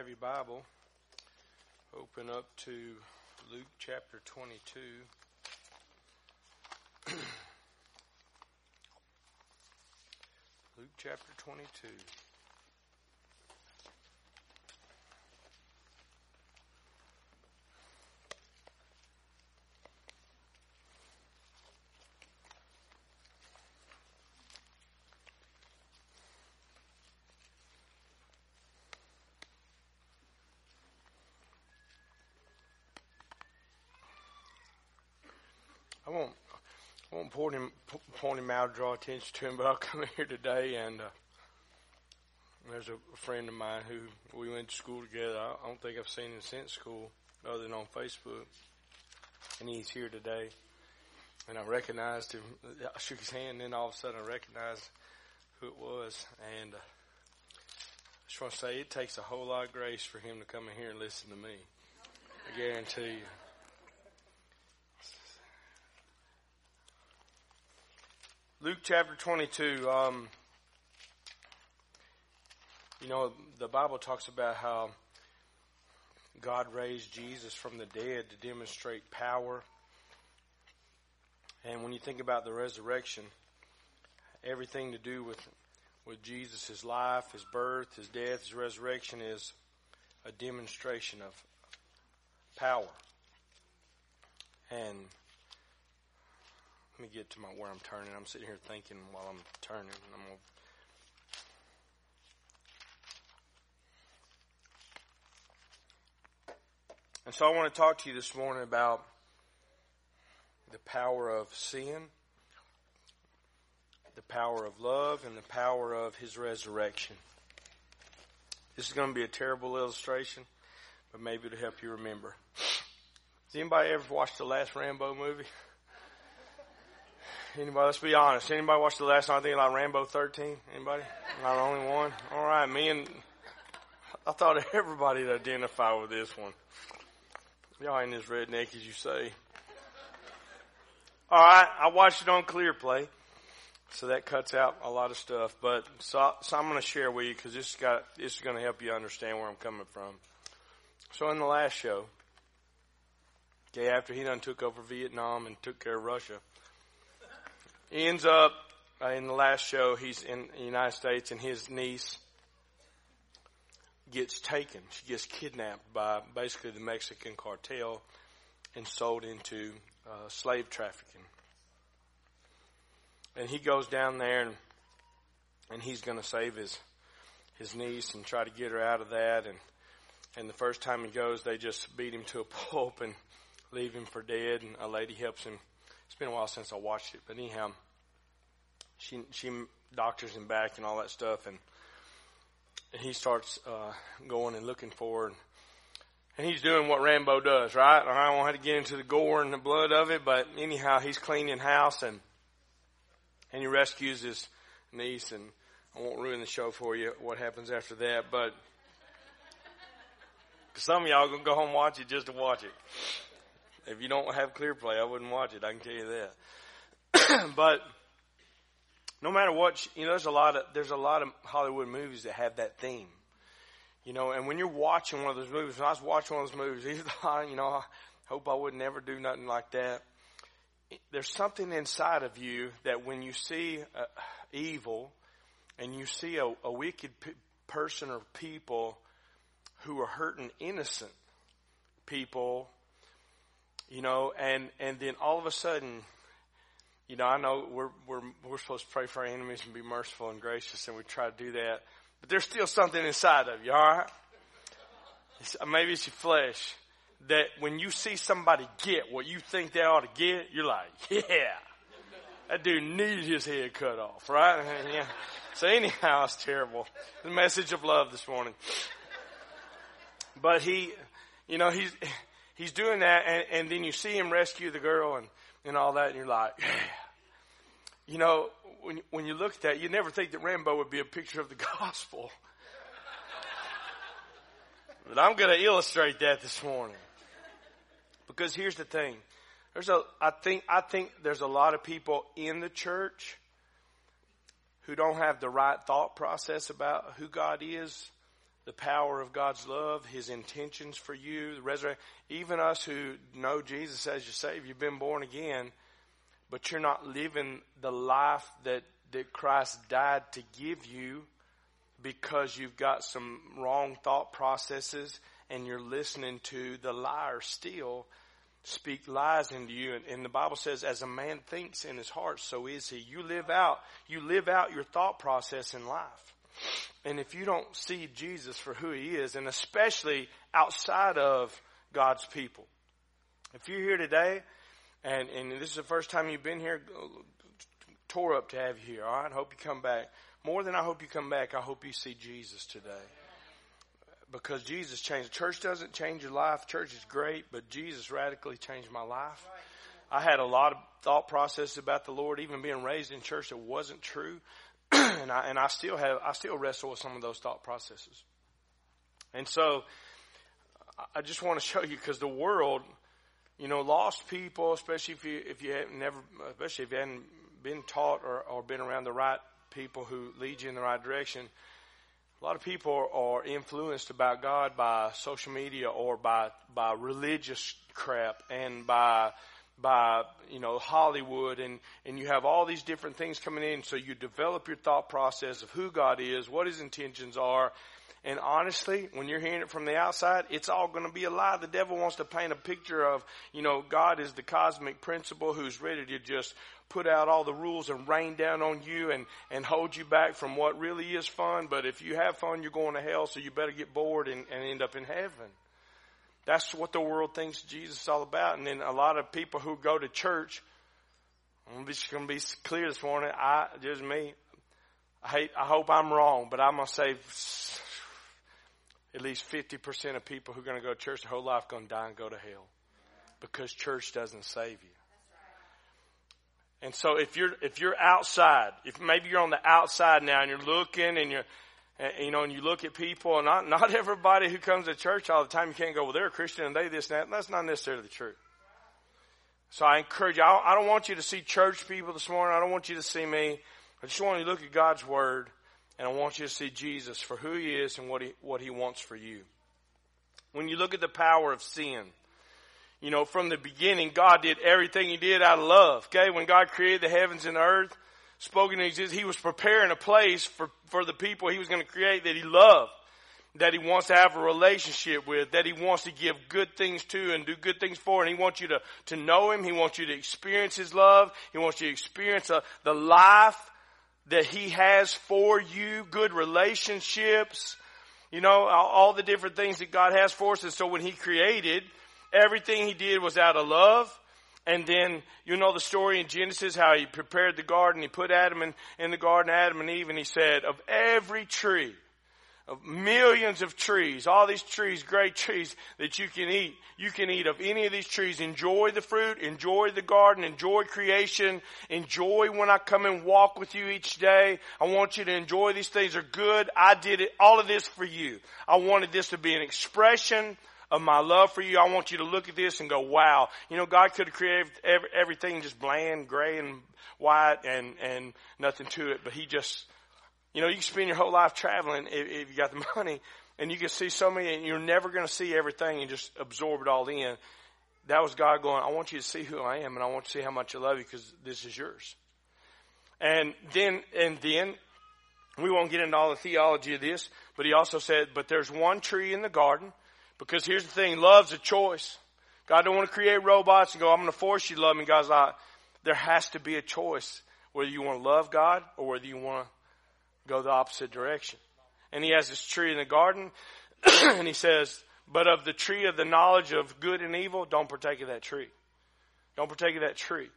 have your Bible, open up to Luke chapter 22. Luke chapter 22. I won't, I won't point him, point him out, draw attention to him, but I'll come here today and uh, there's a friend of mine who we went to school together. I don't think I've seen him since school, other than on Facebook, and he's here today. And I recognized him. I shook his hand, and then all of a sudden I recognized who it was. And uh, I just want to say, it takes a whole lot of grace for him to come in here and listen to me. I guarantee you. Luke chapter 22, um, you know, the Bible talks about how God raised Jesus from the dead to demonstrate power. And when you think about the resurrection, everything to do with, with Jesus, his life, his birth, his death, his resurrection is a demonstration of power. And me get to my where I'm turning. I'm sitting here thinking while I'm turning. I'm gonna And so I want to talk to you this morning about the power of sin, the power of love, and the power of his resurrection. This is going to be a terrible illustration, but maybe it'll help you remember. Has anybody ever watched the last Rambo movie? Anybody? Let's be honest. Anybody watch the last night thinking like Rambo 13? Anybody? Not the only one? All right, me and I thought everybody would identify with this one. Y'all ain't as redneck as you say. All right, I watched it on ClearPlay, so that cuts out a lot of stuff. But so, so I'm going to share with you because this got this is going to help you understand where I'm coming from. So in the last show, okay, after he done took over Vietnam and took care of Russia, he ends up uh, in the last show. He's in the United States, and his niece gets taken. She gets kidnapped by basically the Mexican cartel and sold into uh, slave trafficking. And he goes down there and and he's going to save his his niece and try to get her out of that. And and the first time he goes, they just beat him to a pulp and leave him for dead. And a lady helps him it's been a while since I watched it, but anyhow, she she doctors him back and all that stuff, and, and he starts uh, going and looking for, and, and he's doing what Rambo does, right? I don't want to get into the gore and the blood of it, but anyhow, he's cleaning house and and he rescues his niece, and I won't ruin the show for you. What happens after that, but. Some of y'all gonna go home and watch it just to watch it. If you don't have ClearPlay, I wouldn't watch it. I can tell you that. but no matter what, you know, there's a lot of there's a lot of Hollywood movies that have that theme. You know, and when you're watching one of those movies, when I was watching one of those movies, you know, I hope I would never do nothing like that. There's something inside of you that when you see uh, evil and you see a, a wicked p- person or people who are hurting innocent people you know, and, and then all of a sudden, you know, I know we're, we're, we're supposed to pray for our enemies and be merciful and gracious and we try to do that, but there's still something inside of you, alright? Uh, maybe it's your flesh that when you see somebody get what you think they ought to get, you're like, yeah, that dude needed his head cut off, right? yeah. So anyhow, it's terrible. The message of love this morning. But he, you know, he's, he's doing that, and, and then you see him rescue the girl and, and all that, and you're like. You know, when, when you look at that, you never think that Rambo would be a picture of the gospel. but I'm going to illustrate that this morning. Because here's the thing. There's a, I think, I think there's a lot of people in the church who don't have the right thought process about who God is, the power of God's love, His intentions for you, the resurrection. Even us who know Jesus as your Savior, you've been born again, but you're not living the life that, that Christ died to give you because you've got some wrong thought processes and you're listening to the liar still speak lies into you. And, and, the Bible says, as a man thinks in his heart, so is he. You live out, you live out your thought process in life. And if you don't see Jesus for who he is, and especially outside of God's people, if you're here today, and, and this is the first time you've been here, tore up to have you here, alright? Hope you come back. More than I hope you come back, I hope you see Jesus today because Jesus changed. Church doesn't change your life. Church is great, but Jesus radically changed my life. I had a lot of thought processes about the Lord, even being raised in church that wasn't true, and I and I still have I still wrestle with some of those thought processes. And so, I just want to show you because the world, you know, lost people, especially if you if you have never, especially if you hadn't been taught or, or been around the right people who lead you in the right direction a lot of people are influenced about God by social media or by by religious crap and by by you know Hollywood and and you have all these different things coming in so you develop your thought process of who God is, what his intentions are. And honestly, when you're hearing it from the outside, it's all going to be a lie. The devil wants to paint a picture of, you know, God is the cosmic principal who's ready to just put out all the rules and rain down on you and, and hold you back from what really is fun. But if you have fun, you're going to hell, so you better get bored and, and end up in heaven. That's what the world thinks Jesus is all about. And then a lot of people who go to church, I'm just going to be clear this morning. I, just me. I hate, I hope I'm wrong, but I'm going to say at least 50% of people who are going to go to church their whole life going to die and go to hell because church doesn't save you. And so if you're, if you're outside, if maybe you're on the outside now and you're looking and you're, you know, and you look at people not, not everybody who comes to church all the time, you can't go, well, they're a Christian and they this and that. That's not necessarily the truth. So I encourage you, I don't want you to see church people this morning. I don't want you to see me. I just want you to look at God's Word and I want you to see Jesus for who He is and what He, what He wants for you. When you look at the power of sin, you know, from the beginning, God did everything He did out of love. Okay? When God created the heavens and the earth, spoken existence, He was preparing a place for, for the people He was going to create that He loved, that He wants to have a relationship with, that He wants to give good things to and do good things for, and He wants you to, to know Him. He wants you to experience His love. He wants you to experience a, uh, the life that He has for you, good relationships, you know, all, all the different things that God has for us. And so when He created, Everything he did was out of love. And then you know the story in Genesis how he prepared the garden. He put Adam in, in the garden, Adam and Eve, and he said, of every tree, of millions of trees, all these trees, great trees that you can eat. You can eat of any of these trees. Enjoy the fruit, enjoy the garden, enjoy creation, enjoy when I come and walk with you each day. I want you to enjoy these things are good. I did it, all of this for you. I wanted this to be an expression of my love for you. I want you to look at this and go, wow. You know, God could have created every, everything just bland, gray and white and, and nothing to it, but he just, you know, you can spend your whole life traveling if, if you got the money and you can see so many and you're never going to see everything and just absorb it all in. That was God going, I want you to see who I am and I want you to see how much I love you because this is yours. And then, and then we won't get into all the theology of this, but he also said, but there's one tree in the garden because here's the thing, love's a choice. God don't want to create robots and go, I'm going to force you to love me. God's like, there has to be a choice whether you want to love God or whether you want to go the opposite direction. And he has this tree in the garden and he says, but of the tree of the knowledge of good and evil, don't partake of that tree. Don't partake of that tree.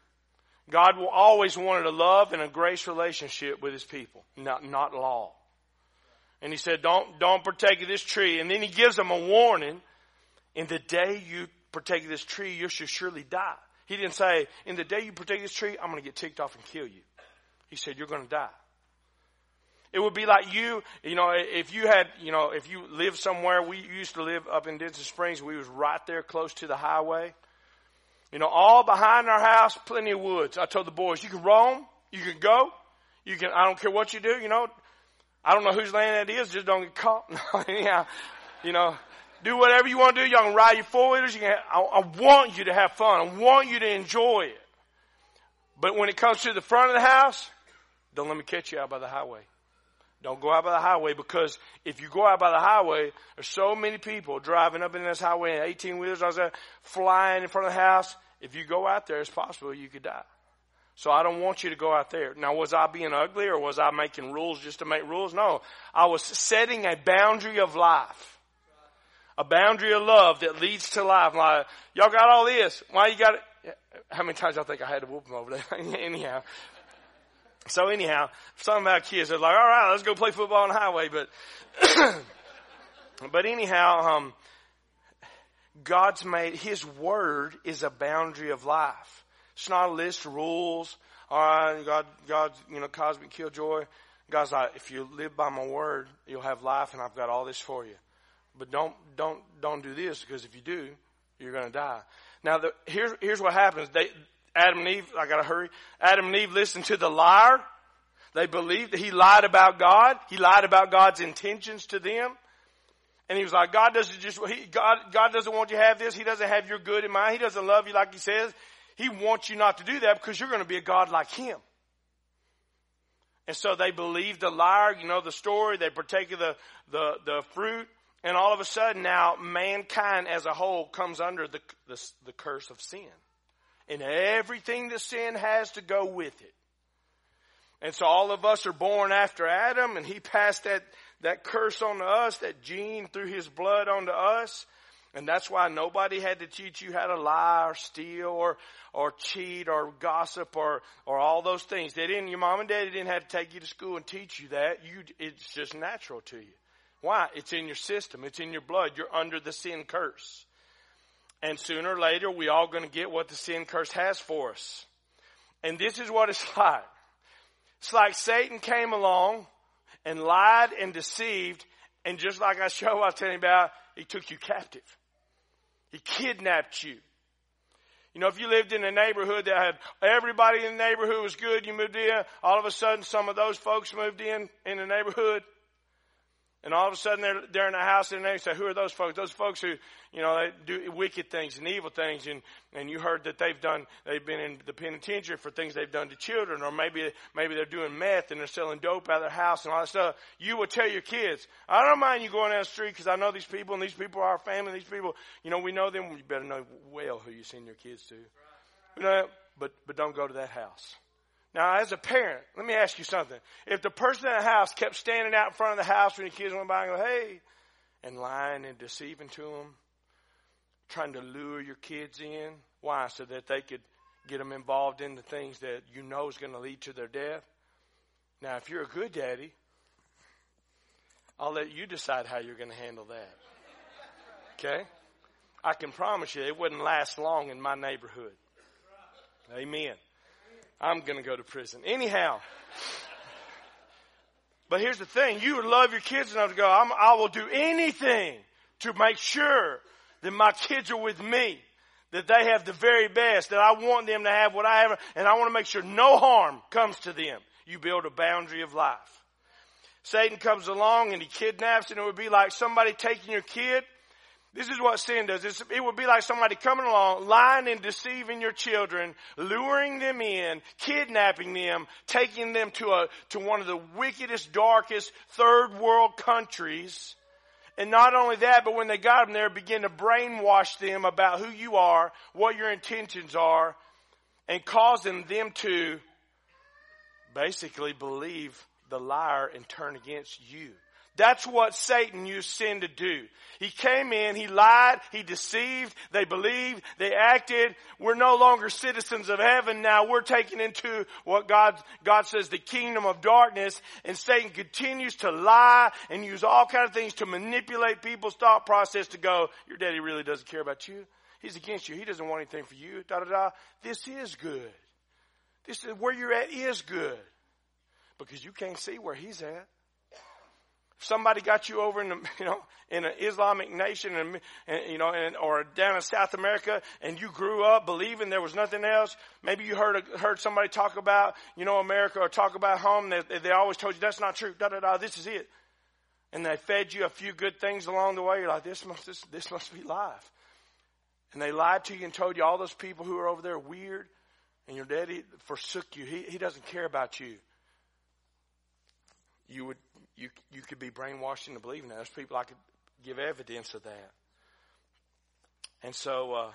God will always wanted a love and a grace relationship with his people, not, not law. And he said, don't, don't partake of this tree. And then he gives them a warning. In the day you partake of this tree, you shall surely die. He didn't say, in the day you partake of this tree, I'm going to get ticked off and kill you. He said, you're going to die. It would be like you, you know, if you had, you know, if you lived somewhere, we used to live up in Denham Springs, we was right there close to the highway. You know, all behind our house, plenty of woods. I told the boys, you can roam, you can go, you can, I don't care what you do, you know, I don't know whose land that is, just don't get caught. Anyhow, you know, do whatever you want to do. Y'all can ride your four wheelers. You can. I, I want you to have fun. I want you to enjoy it. But when it comes to the front of the house, don't let me catch you out by the highway. Don't go out by the highway because if you go out by the highway, there's so many people driving up in this highway in 18 wheelers, I was flying in front of the house. If you go out there, it's possible you could die. So I don't want you to go out there. Now, was I being ugly or was I making rules just to make rules? No. I was setting a boundary of life. A boundary of love that leads to life. Like, y'all got all this. Why you got it? How many times y'all think I had to whoop them over there? anyhow. So anyhow, something about kids, they're like, all right, let's go play football on the highway. But, but anyhow, um, God's made, His Word is a boundary of life. It's not a list of rules. All right, God, God, you know, cosmic killjoy. God's like, if you live by my word, you'll have life, and I've got all this for you. But don't, don't, don't do this because if you do, you're going to die. Now, the, here's here's what happens. They, Adam and Eve, I got to hurry. Adam and Eve listened to the liar. They believed that he lied about God. He lied about God's intentions to them. And he was like, God doesn't just, he, God, God doesn't want you to have this. He doesn't have your good in mind. He doesn't love you like he says. He wants you not to do that because you're going to be a God like Him. And so they believed the liar, you know the story, they partake of the, the, the fruit, and all of a sudden now mankind as a whole comes under the, the, the curse of sin. And everything that sin has to go with it. And so all of us are born after Adam, and he passed that, that curse on to us, that gene through his blood onto us. And that's why nobody had to teach you how to lie or steal or, or cheat or gossip or, or all those things. They didn't, your mom and daddy didn't have to take you to school and teach you that. You, it's just natural to you. Why? It's in your system. It's in your blood. You're under the sin curse. And sooner or later, we all going to get what the sin curse has for us. And this is what it's like. It's like Satan came along and lied and deceived. And just like I show I was telling you about, he took you captive. He kidnapped you. You know, if you lived in a neighborhood that had everybody in the neighborhood was good, you moved in, all of a sudden some of those folks moved in in the neighborhood and all of a sudden they're, they're in a house and they say, who are those folks? Those folks who, you know, they do wicked things and evil things. And, and you heard that they've done, they've been in the penitentiary for things they've done to children or maybe, maybe they're doing meth and they're selling dope out of their house and all that stuff. You would tell your kids, I don't mind you going down the street because I know these people and these people are our family. These people, you know, we know them. You better know well who you send your kids to. You know, but, but don't go to that house. Now, as a parent, let me ask you something. If the person in the house kept standing out in front of the house when your kids went by and go, hey, and lying and deceiving to them, trying to lure your kids in, why? So that they could get them involved in the things that you know is going to lead to their death. Now, if you're a good daddy, I'll let you decide how you're going to handle that. Okay? I can promise you it wouldn't last long in my neighborhood. Amen. I'm going to go to prison. Anyhow. But here's the thing. You would love your kids enough to go, i will do anything to make sure that my kids are with me. That they have the very best. That I want them to have what I have. And I want to make sure no harm comes to them. You build a boundary of life. Satan comes along and he kidnaps and it would be like somebody taking your kid this is what sin does. It's, it would be like somebody coming along, lying and deceiving your children, luring them in, kidnapping them, taking them to a, to one of the wickedest, darkest third world countries. And not only that, but when they got them there, begin to brainwash them about who you are, what your intentions are, and causing them to basically believe the liar and turn against you. That's what Satan used sin to do. He came in, he lied, he deceived, they believed, they acted. We're no longer citizens of heaven now. We're taken into what God, God says the kingdom of darkness and Satan continues to lie and use all kinds of things to manipulate people's thought process to go, your daddy really doesn't care about you. He's against you. He doesn't want anything for you. Da da da. This is good. This is where you're at is good. Because you can't see where he's at. Somebody got you over in the, you know, in an Islamic nation and, and you know, and, or down in South America and you grew up believing there was nothing else. Maybe you heard, heard somebody talk about, you know, America or talk about home. They, they always told you that's not true. Da, da, da. This is it. And they fed you a few good things along the way. You're like, this must, this, this must be life. And they lied to you and told you all those people who are over there are weird and your daddy forsook you. He, he doesn't care about you. You would, you, you could be brainwashed into believing that. There's people I could give evidence of that. And so, uh,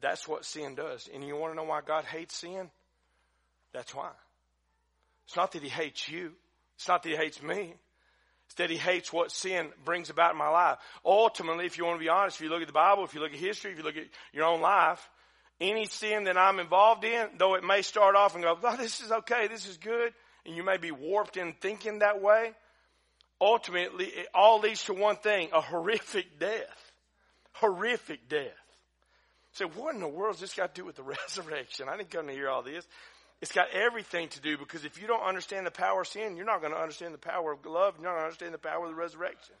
that's what sin does. And you want to know why God hates sin? That's why. It's not that He hates you. It's not that He hates me. It's that He hates what sin brings about in my life. Ultimately, if you want to be honest, if you look at the Bible, if you look at history, if you look at your own life, any sin that I'm involved in, though it may start off and go, oh, this is okay, this is good, and you may be warped in thinking that way, ultimately it all leads to one thing, a horrific death. Horrific death. So what in the world does this got to do with the resurrection? I didn't come to hear all this. It's got everything to do because if you don't understand the power of sin, you're not going to understand the power of love. You're not going to understand the power of the resurrection.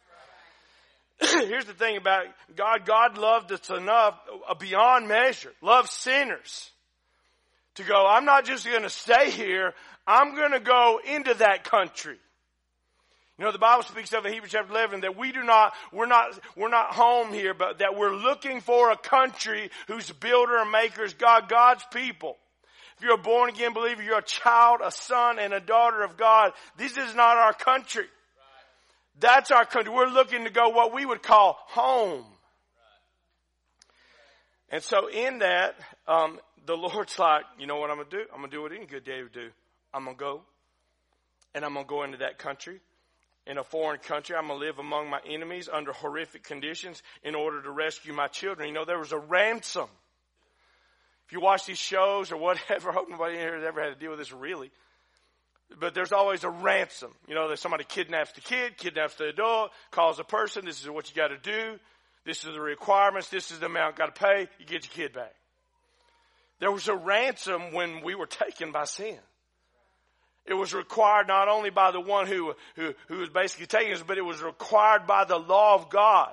Here's the thing about God. God loved us enough, uh, beyond measure, loved sinners to go, I'm not just going to stay here. I'm going to go into that country. You know, the Bible speaks of in Hebrews chapter 11 that we do not, we're not, we're not home here, but that we're looking for a country whose builder and maker is God, God's people. If you're a born again believer, you're a child, a son, and a daughter of God. This is not our country. That's our country. We're looking to go what we would call home. And so in that, um, the Lord's like, you know what I'm going to do? I'm going to do what any good day would do. I'm going to go and I'm going to go into that country. In a foreign country, I'm going to live among my enemies under horrific conditions in order to rescue my children. You know, there was a ransom. If you watch these shows or whatever, I hope nobody here has ever had to deal with this really but there's always a ransom. You know, that somebody kidnaps the kid, kidnaps the adult, calls a person, this is what you gotta do, this is the requirements, this is the amount you gotta pay, you get your kid back. There was a ransom when we were taken by sin. It was required not only by the one who, who, who was basically taking us, but it was required by the law of God.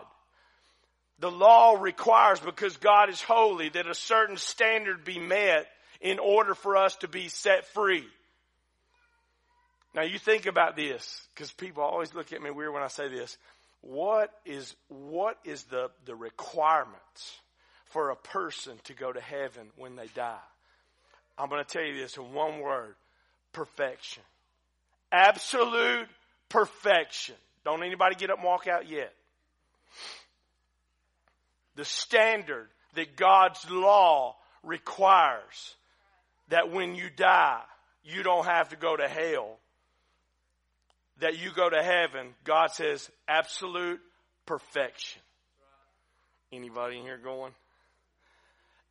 The law requires, because God is holy, that a certain standard be met in order for us to be set free. Now you think about this, because people always look at me weird when I say this. What is, what is the, the requirements for a person to go to heaven when they die? I'm going to tell you this in one word. Perfection. Absolute perfection. Don't anybody get up and walk out yet. The standard that God's law requires that when you die, you don't have to go to hell that you go to heaven, God says absolute perfection. Anybody in here going?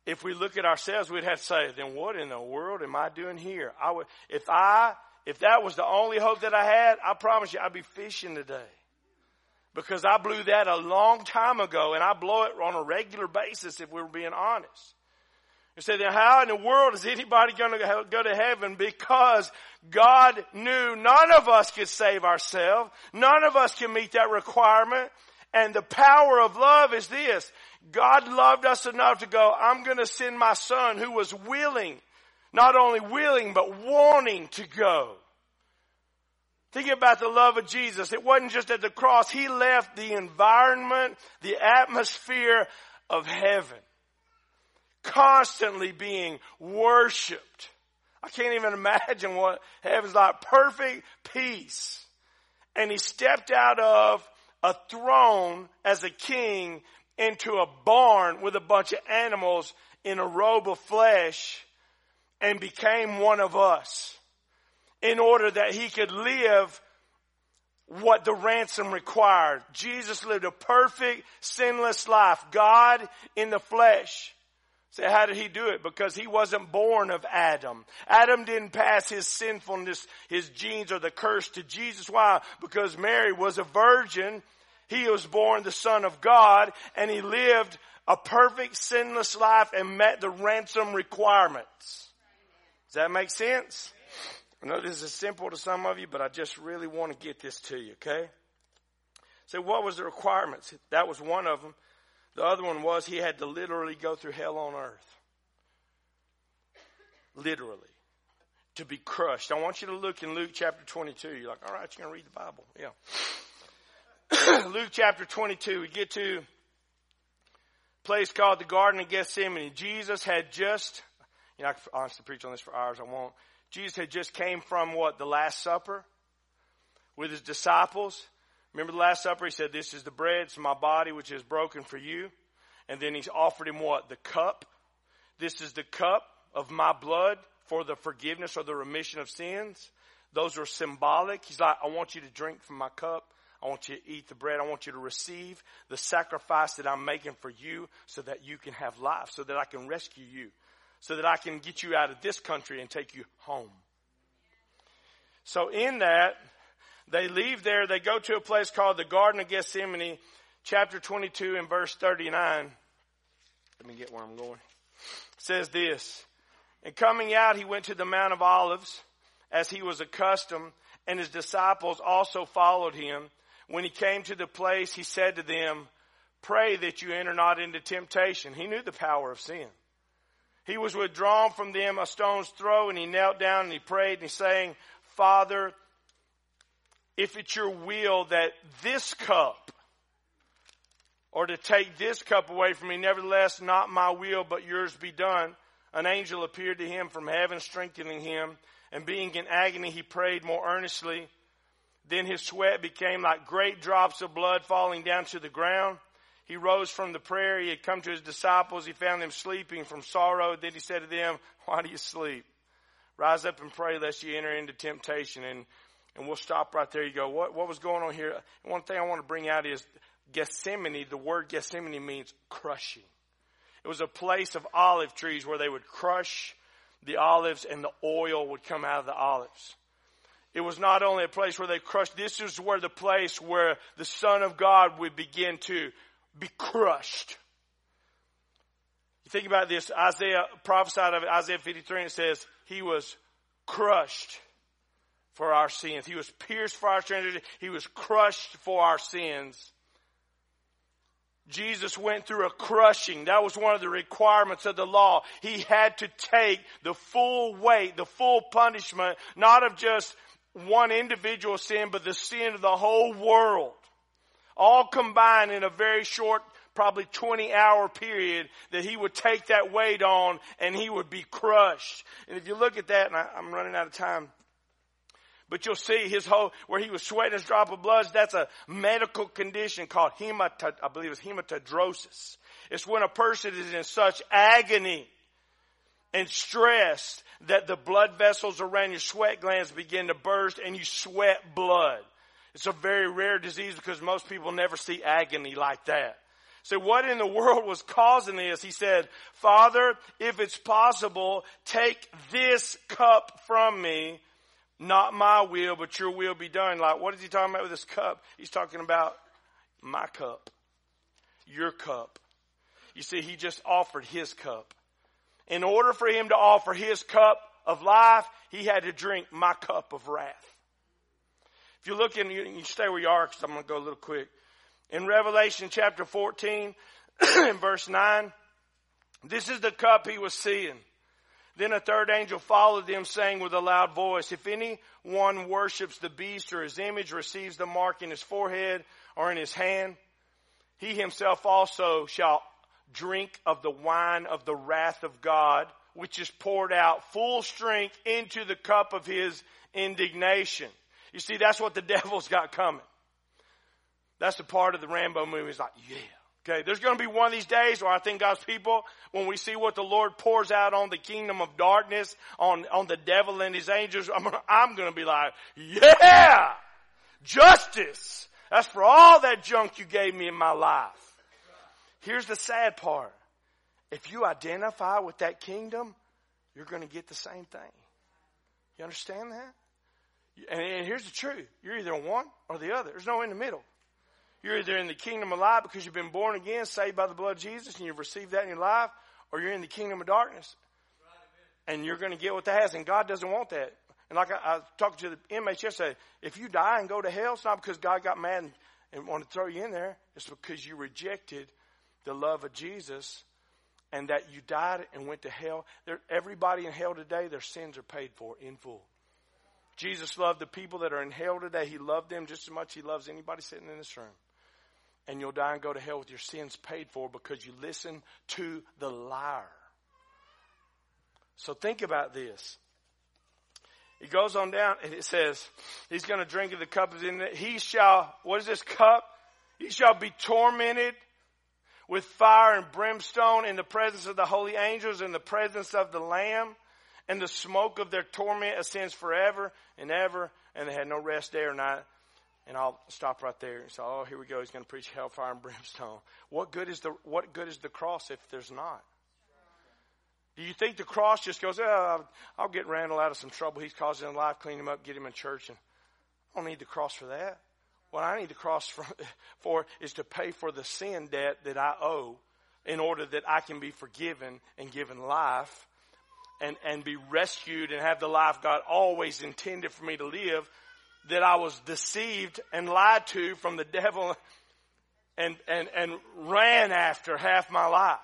If we look at ourselves, we'd have to say, then what in the world am I doing here? I would, if I, if that was the only hope that I had, I promise you I'd be fishing today. Because I blew that a long time ago and I blow it on a regular basis if we were being honest. You say, then how in the world is anybody going to go to heaven? Because God knew none of us could save ourselves. None of us can meet that requirement. And the power of love is this. God loved us enough to go, I'm going to send my son who was willing, not only willing, but wanting to go. Think about the love of Jesus. It wasn't just at the cross. He left the environment, the atmosphere of heaven constantly being worshiped. I can't even imagine what heaven's like. Perfect peace. And he stepped out of a throne as a king into a barn with a bunch of animals in a robe of flesh and became one of us in order that he could live what the ransom required. Jesus lived a perfect, sinless life. God in the flesh. So how did he do it? Because he wasn't born of Adam. Adam didn't pass his sinfulness, his genes or the curse to Jesus. Why? Because Mary was a virgin. He was born the son of God and he lived a perfect sinless life and met the ransom requirements. Does that make sense? I know this is simple to some of you, but I just really want to get this to you, okay? So what was the requirements? That was one of them. The other one was he had to literally go through hell on earth. Literally. To be crushed. I want you to look in Luke chapter 22. You're like, all right, you're going to read the Bible. Yeah. Luke chapter 22. We get to a place called the Garden of Gethsemane. Jesus had just, you know, I could honestly preach on this for hours. I won't. Jesus had just came from what? The Last Supper with his disciples. Remember the Last Supper? He said, This is the bread, it's my body which is broken for you. And then he's offered him what? The cup. This is the cup of my blood for the forgiveness or the remission of sins. Those are symbolic. He's like, I want you to drink from my cup. I want you to eat the bread. I want you to receive the sacrifice that I'm making for you so that you can have life, so that I can rescue you so that I can get you out of this country and take you home. So in that, they leave there, they go to a place called the Garden of Gethsemane, chapter 22 and verse 39. Let me get where I'm going. It says this, and coming out, he went to the Mount of Olives as he was accustomed, and his disciples also followed him. When he came to the place, he said to them, pray that you enter not into temptation. He knew the power of sin. He was withdrawn from them a stone's throw and he knelt down and he prayed and he's saying, Father, if it's your will that this cup or to take this cup away from me, nevertheless, not my will, but yours be done. An angel appeared to him from heaven, strengthening him, and being in agony, he prayed more earnestly. Then his sweat became like great drops of blood falling down to the ground. He rose from the prayer. He had come to his disciples. He found them sleeping from sorrow. Then he said to them, Why do you sleep? Rise up and pray lest you enter into temptation. And, and we'll stop right there. You go, what, what was going on here? One thing I want to bring out is Gethsemane. The word Gethsemane means crushing. It was a place of olive trees where they would crush the olives and the oil would come out of the olives. It was not only a place where they crushed, this is where the place where the Son of God would begin to be crushed. You think about this, Isaiah prophesied of Isaiah 53, and it says, He was crushed for our sins. He was pierced for our sins. He was crushed for our sins. Jesus went through a crushing. That was one of the requirements of the law. He had to take the full weight, the full punishment, not of just one individual sin, but the sin of the whole world all combined in a very short, probably 20 hour period that he would take that weight on and he would be crushed. And if you look at that, and I, am running out of time, but you'll see his whole, where he was sweating his drop of blood, that's a medical condition called hematid, I believe it's hematidrosis. It's when a person is in such agony and stress that the blood vessels around your sweat glands begin to burst and you sweat blood. It's a very rare disease because most people never see agony like that. So what in the world was causing this? He said, Father, if it's possible, take this cup from me. Not my will, but your will be done. Like, what is he talking about with this cup? He's talking about my cup. Your cup. You see, he just offered his cup. In order for him to offer his cup of life, he had to drink my cup of wrath. If you look in, you, you stay where you are because I'm going to go a little quick. In Revelation chapter 14, in verse 9, this is the cup he was seeing. Then a third angel followed them saying with a loud voice, if anyone worships the beast or his image, receives the mark in his forehead or in his hand, he himself also shall drink of the wine of the wrath of God, which is poured out full strength into the cup of his indignation. You see, that's what the devil's got coming. That's the part of the Rambo movie. It's like, yeah. Okay, there's going to be one of these days where I think God's people, when we see what the Lord pours out on the kingdom of darkness, on, on the devil and his angels, I'm, I'm going to be like, yeah! Justice! That's for all that junk you gave me in my life. Here's the sad part. If you identify with that kingdom, you're going to get the same thing. You understand that? And, here's the truth. You're either one or the other. There's no in the middle. You're either in the kingdom of light because you've been born again, saved by the blood of Jesus, and you've received that in your life, or you're in the kingdom of darkness. And you're going to get what that has. And God doesn't want that. And like I, I talked to the inmates yesterday, if you die and go to hell, it's not because God got mad and, and wanted to throw you in there. It's because you rejected the love of Jesus and that you died and went to hell. There, everybody in hell today, their sins are paid for in full. Jesus loved the people that are in hell today. He loved them just as much he loves anybody sitting in this room. And you'll die and go to hell with your sins paid for because you listen to the liar. So think about this. He goes on down and it says, he's going to drink of the cup of in He shall, what is this cup? He shall be tormented with fire and brimstone in the presence of the holy angels in the presence of the lamb and the smoke of their torment ascends forever and ever and they had no rest day or night. And I'll stop right there. So, oh, here we go. He's going to preach hellfire and brimstone. What good is the, what good is the cross if there's not? Do you think the cross just goes, oh, I'll get Randall out of some trouble he's causing in life, clean him up, get him in church, and I don't need the cross for that. What I need to cross for, for is to pay for the sin debt that I owe in order that I can be forgiven and given life and, and be rescued and have the life God always intended for me to live that I was deceived and lied to from the devil and, and, and ran after half my life.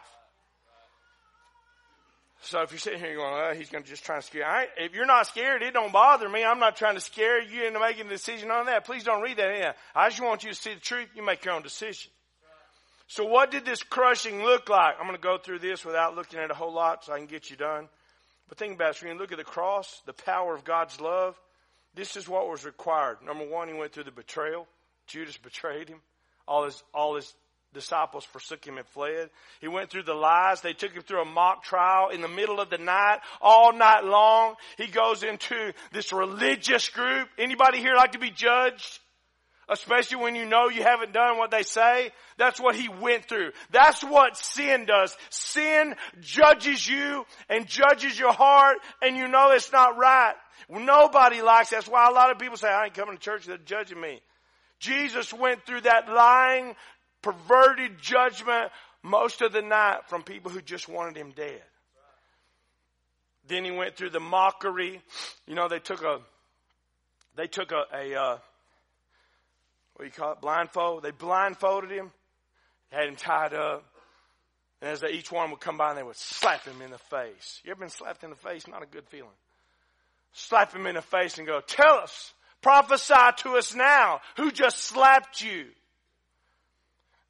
So if you're sitting here going, oh, he's going to just try to scare you. If you're not scared, it don't bother me. I'm not trying to scare you into making a decision on that. Please don't read that in. I just want you to see the truth. You make your own decision. So what did this crushing look like? I'm going to go through this without looking at a whole lot so I can get you done. But think about it. So you look at the cross, the power of God's love. This is what was required. Number one, he went through the betrayal. Judas betrayed him. All his, all his disciples forsook him and fled. He went through the lies. They took him through a mock trial in the middle of the night, all night long. He goes into this religious group. Anybody here like to be judged? Especially when you know you haven't done what they say. That's what he went through. That's what sin does. Sin judges you and judges your heart and you know it's not right. Nobody likes that. That's why a lot of people say, I ain't coming to church, they're judging me. Jesus went through that lying, perverted judgment most of the night from people who just wanted him dead. Then he went through the mockery. You know, they took a, they took a, a uh, what do you call it, blindfold. They blindfolded him, had him tied up. And as they, each one would come by and they would slap him in the face. You ever been slapped in the face? Not a good feeling. Slap him in the face and go, tell us, prophesy to us now. Who just slapped you?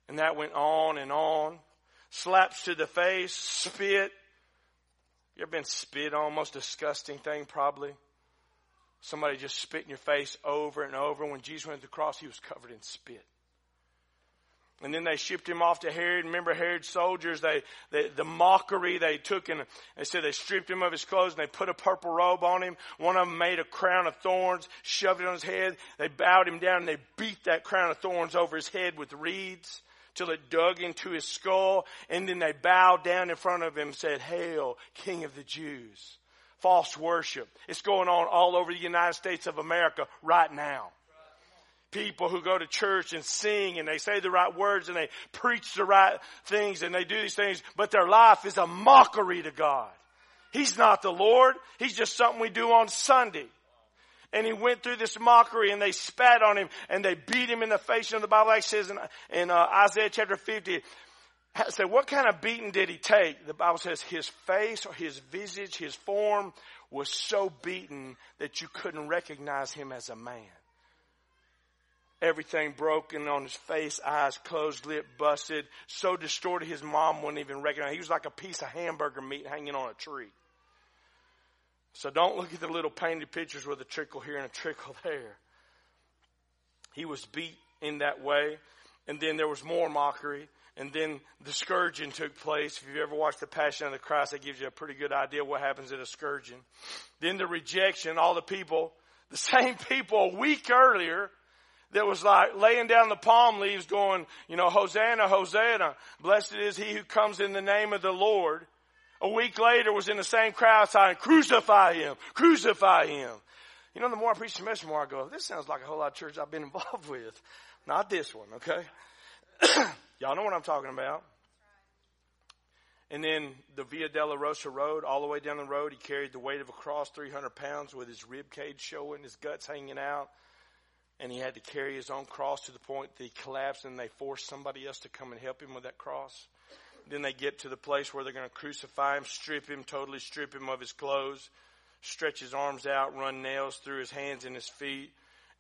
And that went on and on. Slaps to the face, spit. You ever been spit on? Most disgusting thing probably. Somebody just spit in your face over and over. When Jesus went to the cross, he was covered in spit. And then they shipped him off to Herod. Remember Herod's soldiers, they, they, the mockery they took and they said they stripped him of his clothes and they put a purple robe on him. One of them made a crown of thorns, shoved it on his head. They bowed him down and they beat that crown of thorns over his head with reeds till it dug into his skull. And then they bowed down in front of him and said, Hail, King of the Jews. False worship. It's going on all over the United States of America right now. People who go to church and sing and they say the right words and they preach the right things and they do these things, but their life is a mockery to God. He's not the Lord. He's just something we do on Sunday and he went through this mockery and they spat on him and they beat him in the face. And the Bible actually says in, in uh, Isaiah chapter 50, said, what kind of beating did he take? The Bible says his face or his visage, his form was so beaten that you couldn't recognize him as a man. Everything broken on his face, eyes closed, lip busted, so distorted his mom wouldn't even recognize. He was like a piece of hamburger meat hanging on a tree. So don't look at the little painted pictures with a trickle here and a trickle there. He was beat in that way. And then there was more mockery. And then the scourging took place. If you've ever watched The Passion of the Christ, that gives you a pretty good idea what happens at a scourging. Then the rejection, all the people, the same people a week earlier that was like laying down the palm leaves going, you know, Hosanna, Hosanna. Blessed is he who comes in the name of the Lord a week later was in the same crowd saying, crucify him, crucify him. You know, the more I preach the message, the more I go, this sounds like a whole lot of church I've been involved with. Not this one, okay? Y'all know what I'm talking about. And then the Via Dolorosa Road, all the way down the road, he carried the weight of a cross, 300 pounds, with his rib cage showing, his guts hanging out. And he had to carry his own cross to the point that he collapsed and they forced somebody else to come and help him with that cross. Then they get to the place where they're going to crucify him, strip him, totally strip him of his clothes, stretch his arms out, run nails through his hands and his feet.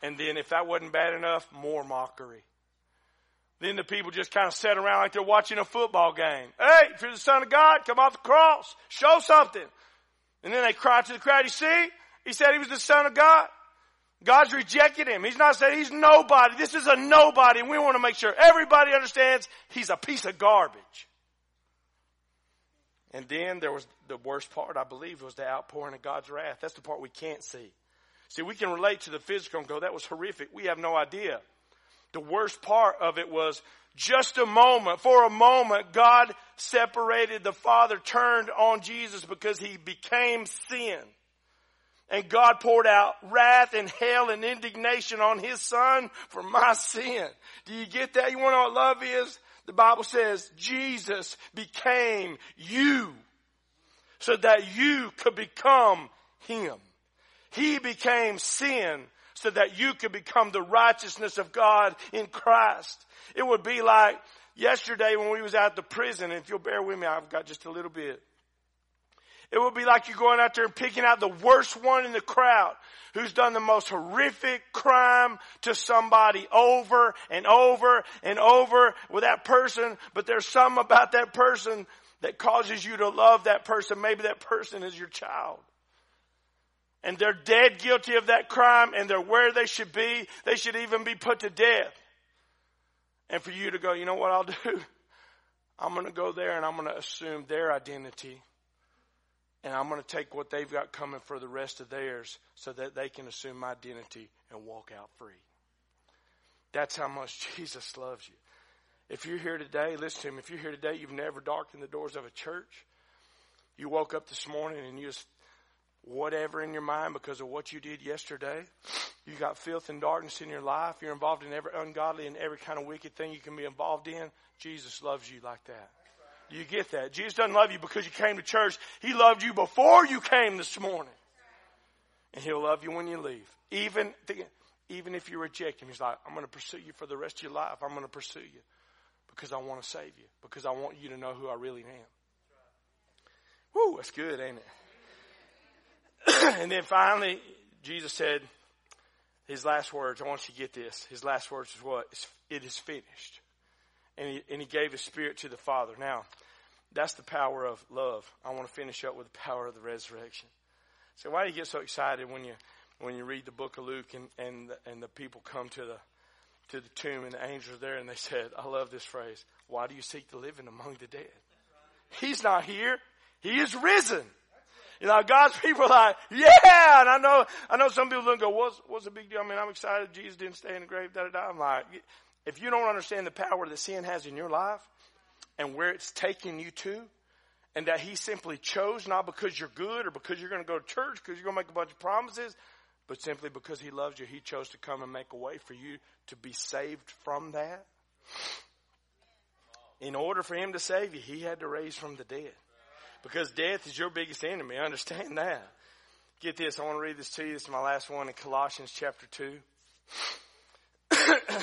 And then if that wasn't bad enough, more mockery. Then the people just kind of sat around like they're watching a football game. Hey, if you're the son of God, come off the cross. Show something. And then they cried to the crowd, you see? He said he was the son of God. God's rejected him. He's not saying he's nobody. This is a nobody and we want to make sure everybody understands he's a piece of garbage. And then there was the worst part, I believe, was the outpouring of God's wrath. That's the part we can't see. See, we can relate to the physical and go, that was horrific. We have no idea. The worst part of it was just a moment, for a moment, God separated the Father, turned on Jesus because he became sin. And God poured out wrath and hell and indignation on his son for my sin. Do you get that? You want to know what love is? The Bible says Jesus became you so that you could become him. He became sin so that you could become the righteousness of God in Christ. It would be like yesterday when we was out the prison, if you'll bear with me, I've got just a little bit. It would be like you going out there and picking out the worst one in the crowd who's done the most horrific crime to somebody over and over and over with that person, but there's something about that person that causes you to love that person. Maybe that person is your child and they're dead guilty of that crime and they're where they should be. They should even be put to death. And for you to go, you know what I'll do? I'm going to go there and I'm going to assume their identity. And I'm going to take what they've got coming for the rest of theirs so that they can assume my identity and walk out free. That's how much Jesus loves you. If you're here today, listen to him. If you're here today, you've never darkened the doors of a church. You woke up this morning and you just whatever in your mind because of what you did yesterday. You got filth and darkness in your life. You're involved in every ungodly and every kind of wicked thing you can be involved in. Jesus loves you like that. Do you get that? Jesus doesn't love you because you came to church. He loved you before you came this morning. And he'll love you when you leave. Even, even if you reject him, he's like, I'm going to pursue you for the rest of your life. I'm going to pursue you because I want to save you. Because I want you to know who I really am. Woo, that's good, ain't it? and then finally, Jesus said his last words. I want you to get this. His last words is what? It is finished. And he, and he gave his spirit to the Father. Now, that's the power of love. I want to finish up with the power of the resurrection. So why do you get so excited when you when you read the book of Luke and and the, and the people come to the to the tomb and the angels there and they said, I love this phrase. Why do you seek the living among the dead? He's not here. He is risen. You know, God's people are like, yeah, and I know, I know some people don't go, what's, what's the big deal? I mean, I'm excited Jesus didn't stay in the grave, da da da. I'm like, if you don't understand the power that sin has in your life and where it's taking you to, and that he simply chose not because you're good or because you're going to go to church, because you're going to make a bunch of promises, but simply because he loves you, he chose to come and make a way for you to be saved from that. In order for him to save you, he had to raise from the dead. Because death is your biggest enemy. Understand that. Get this. I want to read this to you. This is my last one in Colossians chapter 2.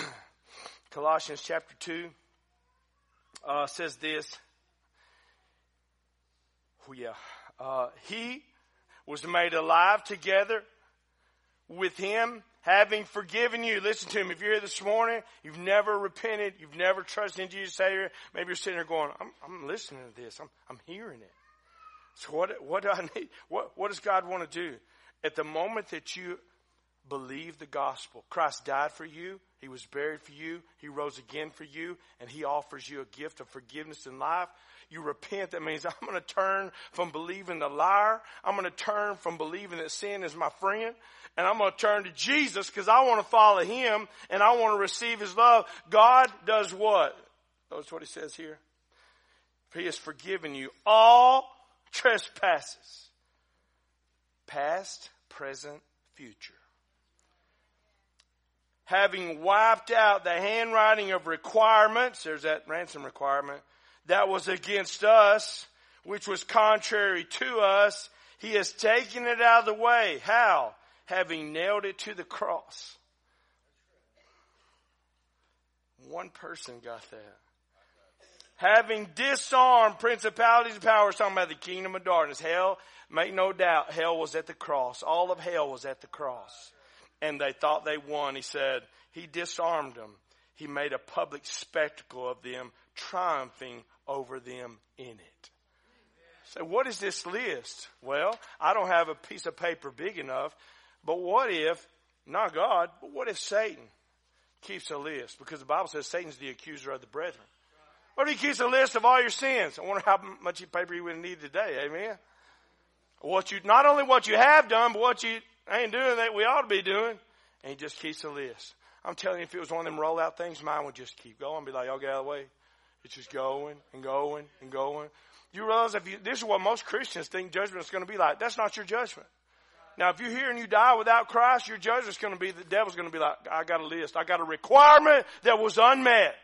Colossians chapter 2 uh, says this. Oh, yeah. Uh, he was made alive together with him having forgiven you. Listen to him. If you're here this morning, you've never repented, you've never trusted in Jesus Savior, maybe you're sitting there going, I'm, I'm listening to this. I'm, I'm hearing it. So what, what do I need? What, what does God want to do? At the moment that you believe the gospel, Christ died for you, He was buried for you, He rose again for you, and He offers you a gift of forgiveness in life. You repent. That means I'm going to turn from believing the liar. I'm going to turn from believing that sin is my friend. And I'm going to turn to Jesus because I want to follow Him and I want to receive His love. God does what? Notice what He says here. He has forgiven you all trespasses. Past, present, future. Having wiped out the handwriting of requirements, there's that ransom requirement, that was against us which was contrary to us, he has taken it out of the way. How? Having nailed it to the cross. One person got that. Having disarmed principalities and powers, talking about the kingdom of darkness. Hell, make no doubt, hell was at the cross. All of hell was at the cross. And they thought they won. He said, He disarmed them. He made a public spectacle of them, triumphing over them in it. So what is this list? Well, I don't have a piece of paper big enough, but what if, not God, but what if Satan keeps a list? Because the Bible says Satan's the accuser of the brethren. What if he keeps a list of all your sins? I wonder how much paper you would need today. Amen. What you, not only what you have done, but what you ain't doing that we ought to be doing. And he just keeps a list. I'm telling you, if it was one of them rollout things, mine would just keep going. Be like, y'all get out of the way. It's just going and going and going. You realize if you, this is what most Christians think judgment is going to be like. That's not your judgment. Now, if you're here and you die without Christ, your judgment is going to be, the devil's going to be like, I got a list. I got a requirement that was unmet.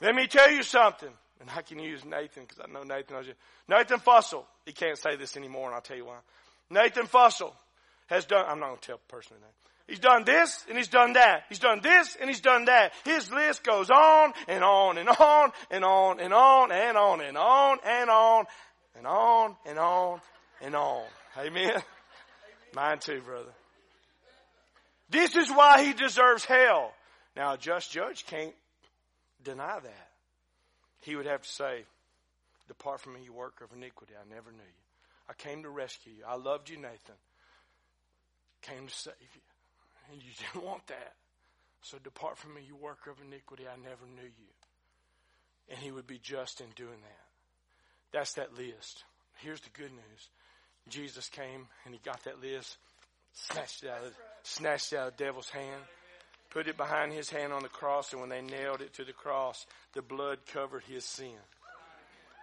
Let me tell you something. And I can use Nathan because I know Nathan. Knows you. Nathan Fussell. He can't say this anymore and I'll tell you why. Nathan Fussell has done, I'm not going to tell personally name. He's done this and he's done that. He's done this and he's done that. His list goes on and on and on and on and on and on and on and on and on and on and on. Amen. Mine too, brother. This is why he deserves hell. Now a just judge can't deny that. He would have to say, Depart from me, you worker of iniquity. I never knew you. I came to rescue you. I loved you, Nathan. Came to save you. And you didn't want that. So depart from me, you worker of iniquity. I never knew you. And he would be just in doing that. That's that list. Here's the good news. Jesus came and he got that list, snatched it out of, snatched it out of the devil's hand, put it behind his hand on the cross, and when they nailed it to the cross, the blood covered his sin.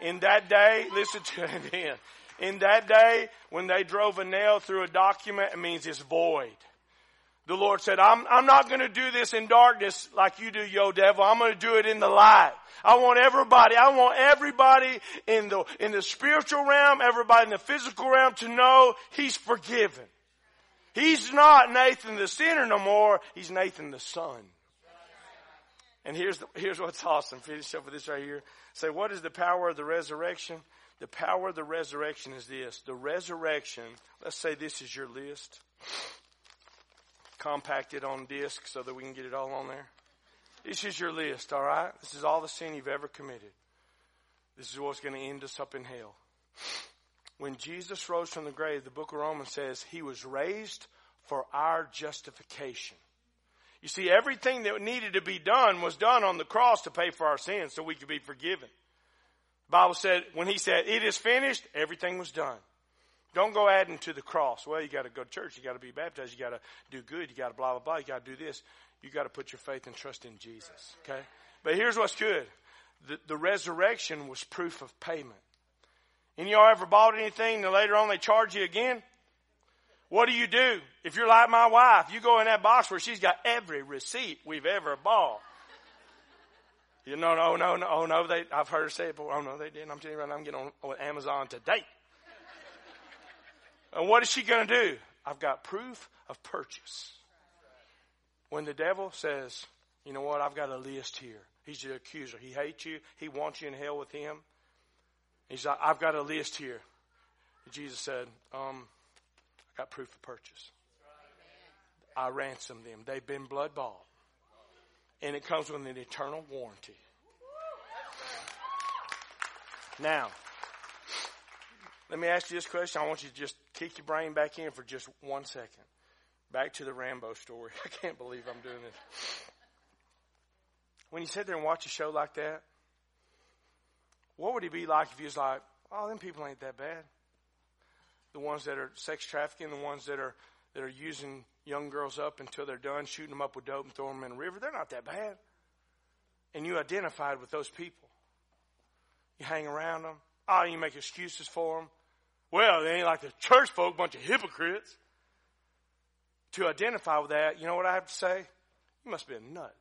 In that day, listen to again. In that day, when they drove a nail through a document, it means it's void. The Lord said, I'm, I'm not going to do this in darkness like you do, yo devil. I'm going to do it in the light. I want everybody, I want everybody in the, in the spiritual realm, everybody in the physical realm to know He's forgiven. He's not Nathan the sinner no more. He's Nathan the son. And here's the, here's what's awesome. Finish up with this right here. Say, what is the power of the resurrection? The power of the resurrection is this. The resurrection, let's say this is your list. Compacted on disc so that we can get it all on there. This is your list, all right? This is all the sin you've ever committed. This is what's going to end us up in hell. When Jesus rose from the grave, the book of Romans says he was raised for our justification. You see, everything that needed to be done was done on the cross to pay for our sins so we could be forgiven. Bible said, when he said, it is finished, everything was done. Don't go adding to the cross. Well, you got to go to church. You got to be baptized. You got to do good. You got to blah, blah, blah. You got to do this. You got to put your faith and trust in Jesus. Okay? But here's what's good. The, the resurrection was proof of payment. Any y'all ever bought anything and later on they charge you again? What do you do? If you're like my wife, you go in that box where she's got every receipt we've ever bought. You know, no, no, no, oh no, they, I've heard her say it before. Oh no, they didn't. I'm telling you right now, I'm getting on, on Amazon today. And what is she going to do? I've got proof of purchase. When the devil says, you know what, I've got a list here. He's the accuser. He hates you. He wants you in hell with him. He's like, I've got a list here. And Jesus said, um, I got proof of purchase. I ransomed them. They've been blood bought. And it comes with an eternal warranty. Now, let me ask you this question. I want you to just kick your brain back in for just one second. Back to the Rambo story. I can't believe I'm doing this. When you sit there and watch a show like that, what would it be like if you was like, oh, them people ain't that bad? The ones that are sex trafficking, the ones that are that are using young girls up until they're done, shooting them up with dope and throwing them in a river, they're not that bad. And you identified with those people. You hang around them. Oh, you make excuses for them. Well, they ain't like the church folk, bunch of hypocrites. To identify with that, you know what I have to say? You must be a nut.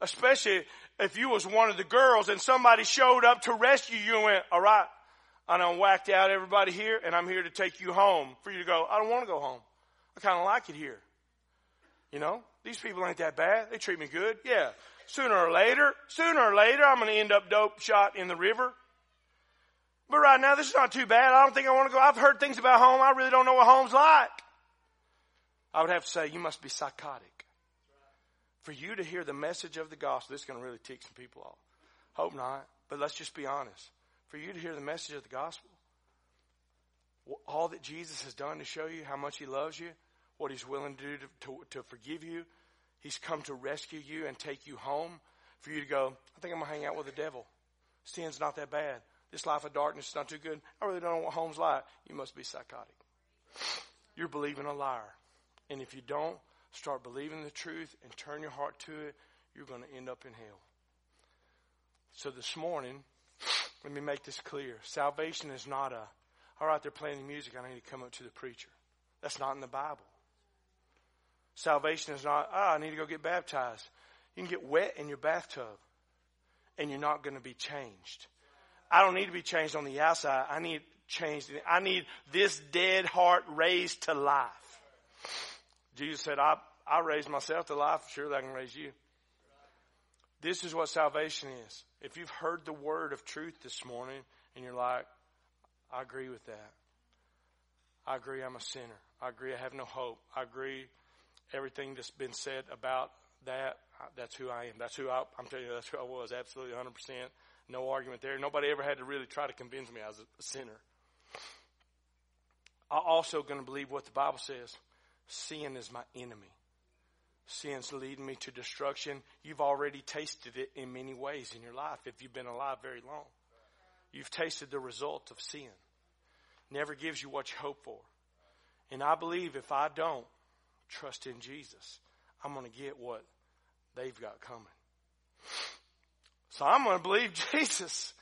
Especially if you was one of the girls and somebody showed up to rescue you and went, all right, I done whacked out everybody here and I'm here to take you home for you to go, I don't want to go home. I kind of like it here. You know, these people ain't that bad. They treat me good. Yeah. Sooner or later, sooner or later, I'm going to end up dope shot in the river. But right now, this is not too bad. I don't think I want to go. I've heard things about home. I really don't know what home's like. I would have to say, you must be psychotic. For you to hear the message of the gospel, this is going to really tick some people off. Hope not, but let's just be honest. For you to hear the message of the gospel, all that Jesus has done to show you how much he loves you, what he's willing to do to, to, to forgive you, he's come to rescue you and take you home. For you to go, I think I'm going to hang out with the devil. Sin's not that bad. This life of darkness is not too good. I really don't know what home's like. You must be psychotic. You're believing a liar. And if you don't start believing the truth and turn your heart to it, you're going to end up in hell. So this morning, let me make this clear. Salvation is not a, all right, they're playing the music. I need to come up to the preacher. That's not in the Bible. Salvation is not, ah, oh, I need to go get baptized. You can get wet in your bathtub and you're not going to be changed. I don't need to be changed on the outside. I need changed. I need this dead heart raised to life. Jesus said, I, I raised myself to life. Surely I can raise you. This is what salvation is. If you've heard the word of truth this morning and you're like, I agree with that. I agree I'm a sinner. I agree I have no hope. I agree everything that's been said about that. That's who I am. That's who I, I'm telling you, that's who I was. Absolutely 100%. No argument there. Nobody ever had to really try to convince me I was a sinner. I'm also going to believe what the Bible says. Sin is my enemy. Sin's leading me to destruction. You've already tasted it in many ways in your life if you've been alive very long. You've tasted the result of sin. Never gives you what you hope for. And I believe if I don't trust in Jesus, I'm going to get what they've got coming. So I'm going to believe Jesus.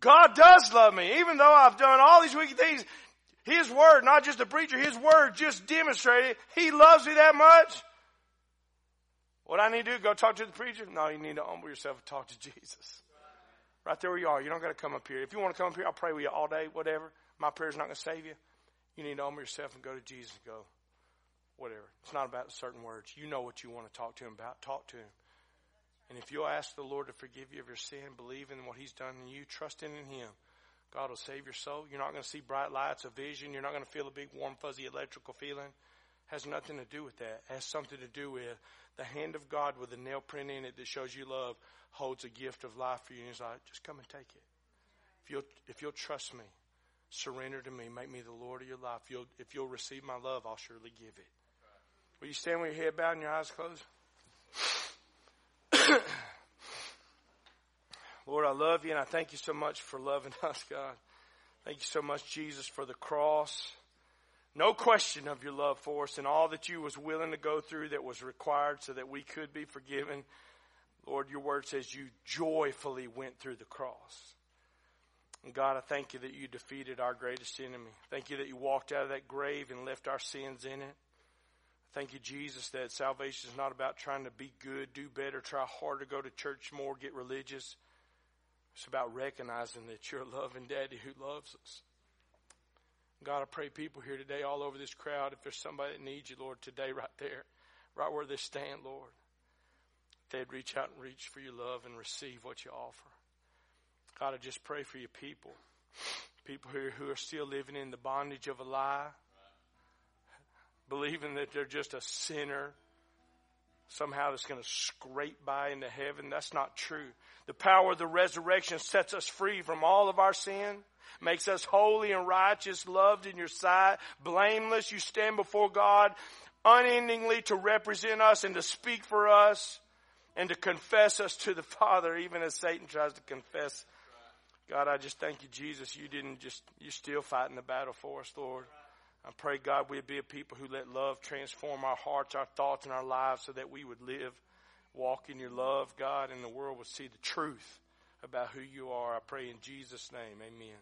God does love me, even though I've done all these wicked things. His word, not just a preacher, His word just demonstrated He loves me that much. What I need to do, go talk to the preacher? No, you need to humble yourself and talk to Jesus. Right there where you are. You don't got to come up here. If you want to come up here, I'll pray with you all day, whatever. My prayer's not going to save you. You need to humble yourself and go to Jesus and go, whatever. It's not about certain words. You know what you want to talk to him about. Talk to him. And if you'll ask the Lord to forgive you of your sin, believe in what he's done in you, trusting in him, God will save your soul. You're not going to see bright lights, a vision. You're not going to feel a big, warm, fuzzy electrical feeling. Has nothing to do with that. It has something to do with the hand of God with a nail print in it that shows you love holds a gift of life for you. And he's like, just come and take it. If you'll, if you'll trust me, surrender to me, make me the Lord of your life. If you'll, if you'll receive my love, I'll surely give it. Will you stand with your head bowed and your eyes closed? Lord, I love you and I thank you so much for loving us, God. Thank you so much, Jesus, for the cross. No question of your love for us and all that you was willing to go through that was required so that we could be forgiven. Lord, your word says you joyfully went through the cross. And God, I thank you that you defeated our greatest enemy. Thank you that you walked out of that grave and left our sins in it. Thank you, Jesus, that salvation is not about trying to be good, do better, try harder, go to church more, get religious. It's about recognizing that you're a loving daddy who loves us. God, I pray people here today, all over this crowd, if there's somebody that needs you, Lord, today, right there, right where they stand, Lord, they'd reach out and reach for your love and receive what you offer. God, I just pray for your people. People here who are still living in the bondage of a lie, believing that they're just a sinner somehow that's going to scrape by into heaven. That's not true. The power of the resurrection sets us free from all of our sin, makes us holy and righteous, loved in your sight, blameless. You stand before God unendingly to represent us and to speak for us and to confess us to the Father, even as Satan tries to confess. God, I just thank you, Jesus. You didn't just, you're still fighting the battle for us, Lord. I pray, God, we'd be a people who let love transform our hearts, our thoughts, and our lives so that we would live, walk in your love, God, and the world would see the truth about who you are. I pray in Jesus' name. Amen.